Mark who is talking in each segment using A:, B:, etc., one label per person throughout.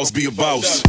A: Gon' be a boss,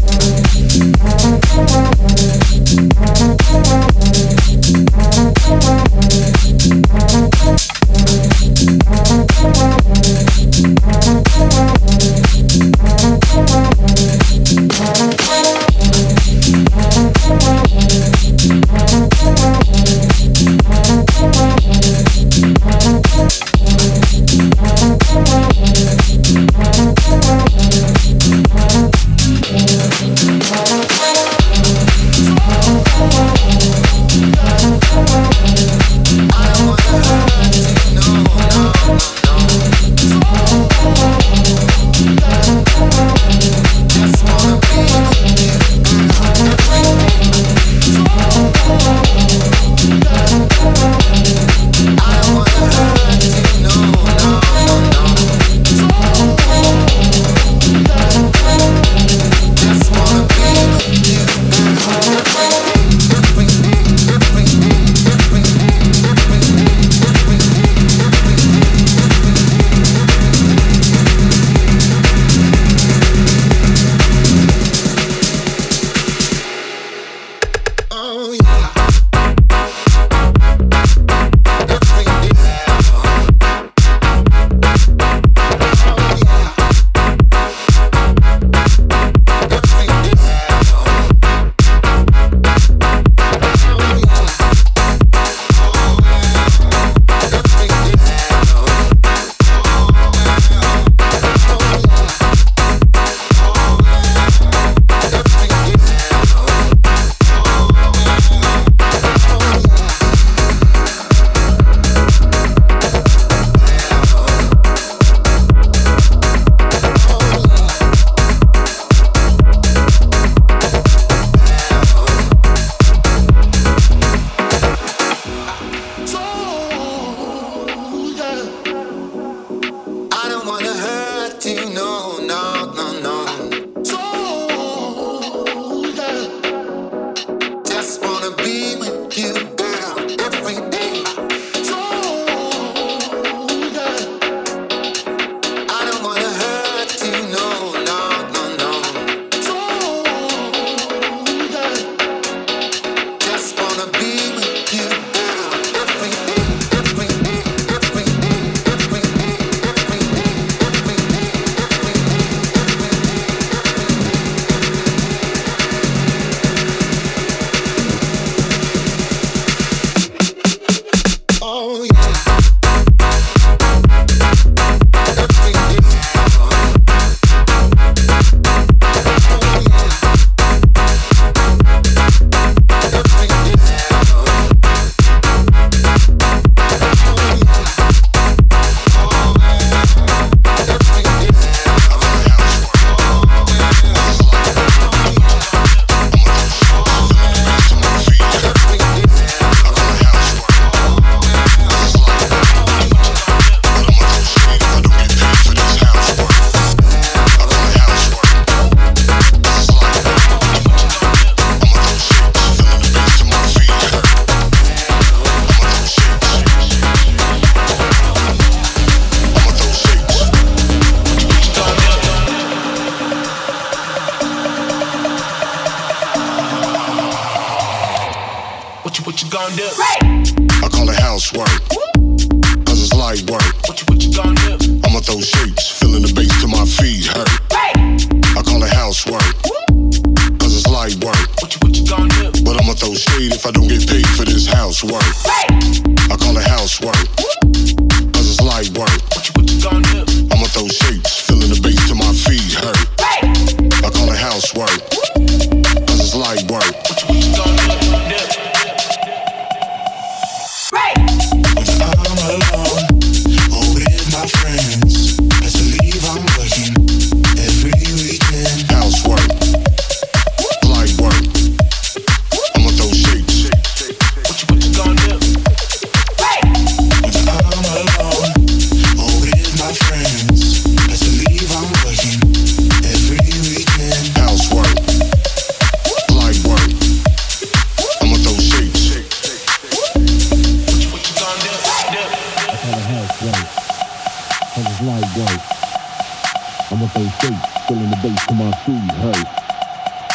A: I'm
B: on first shades, filling the bass to my feet, hey.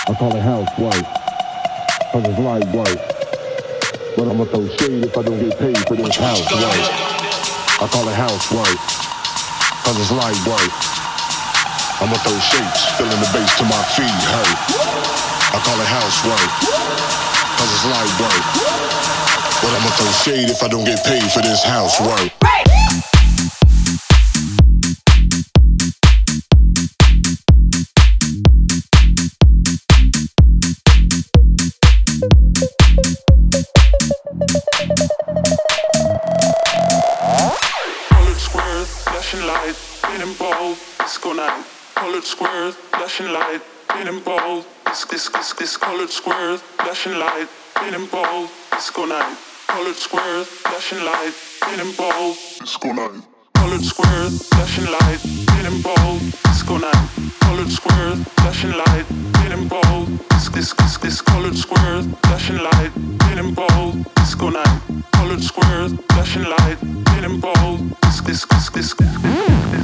B: I call it house work, cause it's light
A: white.
B: But I'ma throw shade if I don't get paid for this house work. I call it house work,
C: cause it's light white. I'ma throw shapes, filling the bass to my feet, hey. I call it house work, cause it's light
B: white. But I'ma throw shade if I don't get paid for this
D: house work. disco night. Hollywood Square, flashing light, feeling bold, disco night. Colored Square, flashing light, feeling bold. Disco, this this this Hollywood Square, flashing light, feeling bold, disco night. Colored Square, flashing light, feeling bold. Disco, disco, disco, this.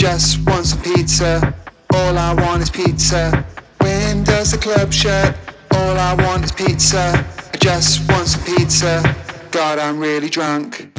E: Just want some pizza. All I want is pizza. When does the club shut? All I want is pizza. I just want some pizza. God, I'm really drunk.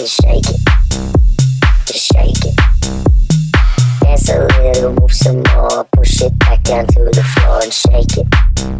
E: Just shake it, just shake it. Dance a little, move some more, push it back down to the floor and shake it.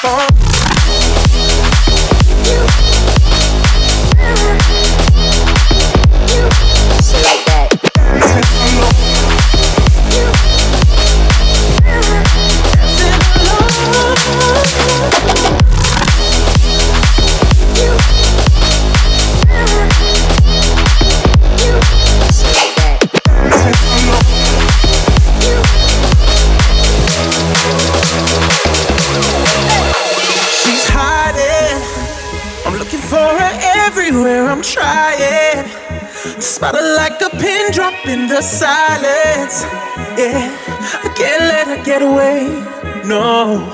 F: for the silence. Yeah, I can't let her get away. No,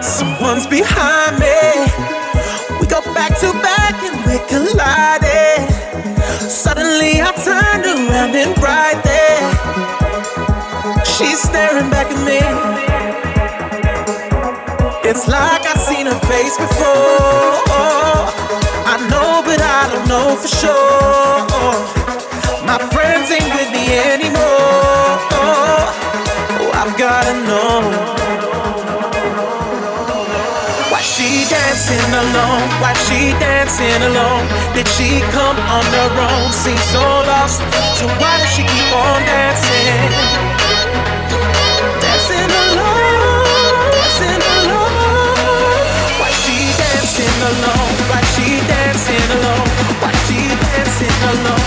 F: someone's behind me. We go back to back and we're colliding. Suddenly I turned around and right there, she's staring back at me. It's like I've seen her face before. I know, but I don't know for sure. Friends ain't with me anymore. Oh, I've gotta know. Why she dancing alone? Why she dancing alone? Did she come on her own? Seems so lost. So why does she keep on dancing? Dancing alone, Dancing alone Why she dancing alone. Why she dancing alone? Why she dancing alone?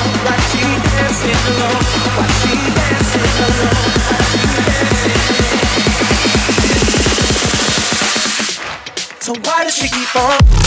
F: So why does she keep on?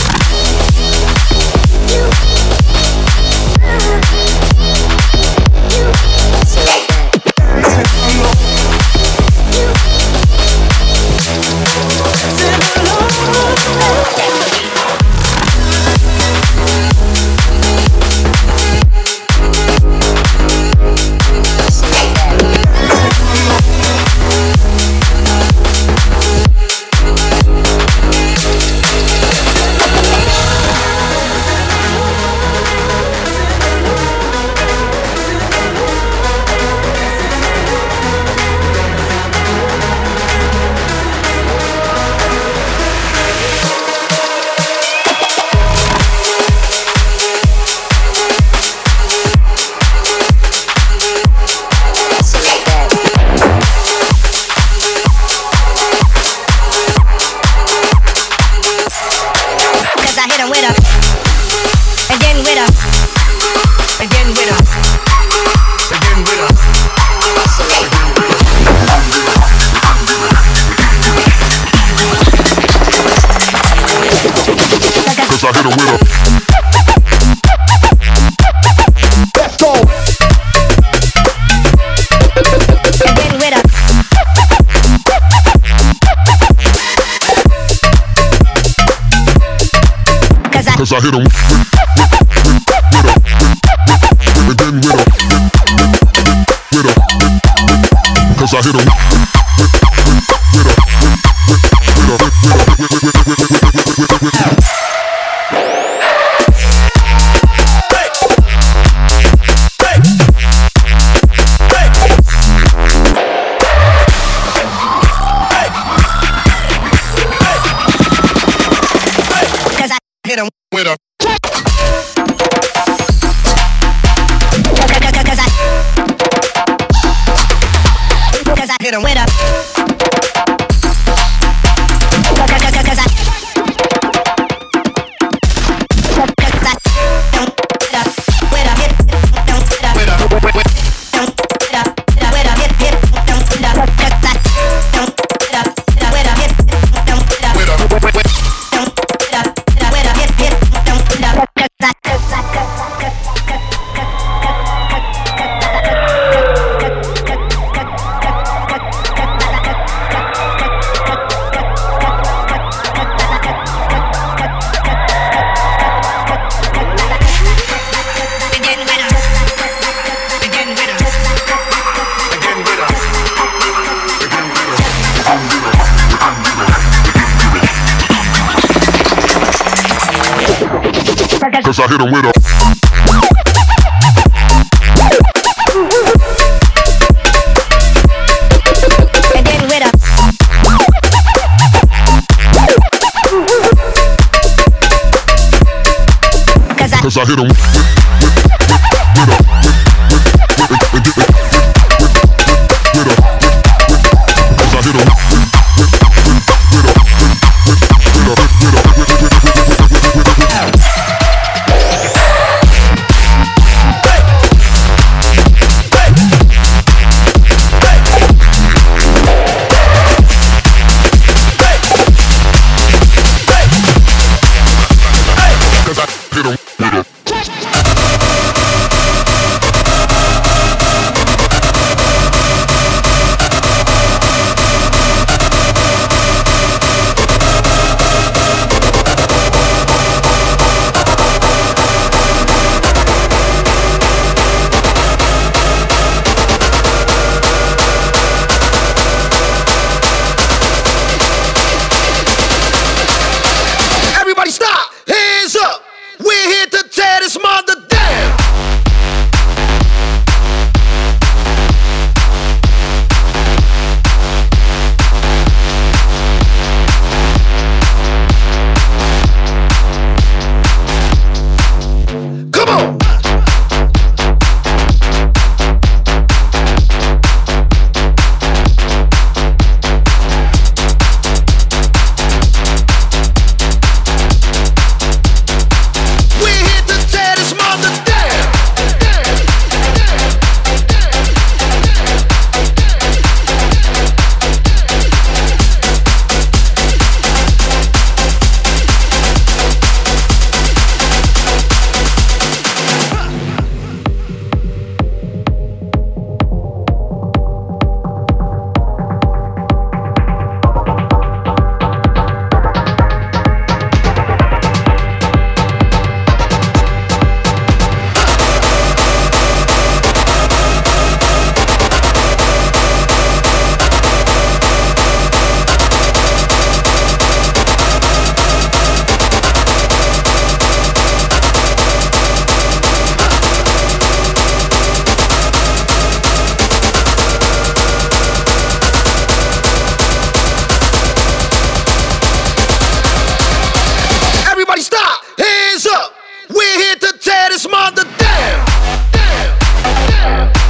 G: I hit him
H: up. We're here to tear this mother down. down, down.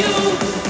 I: you.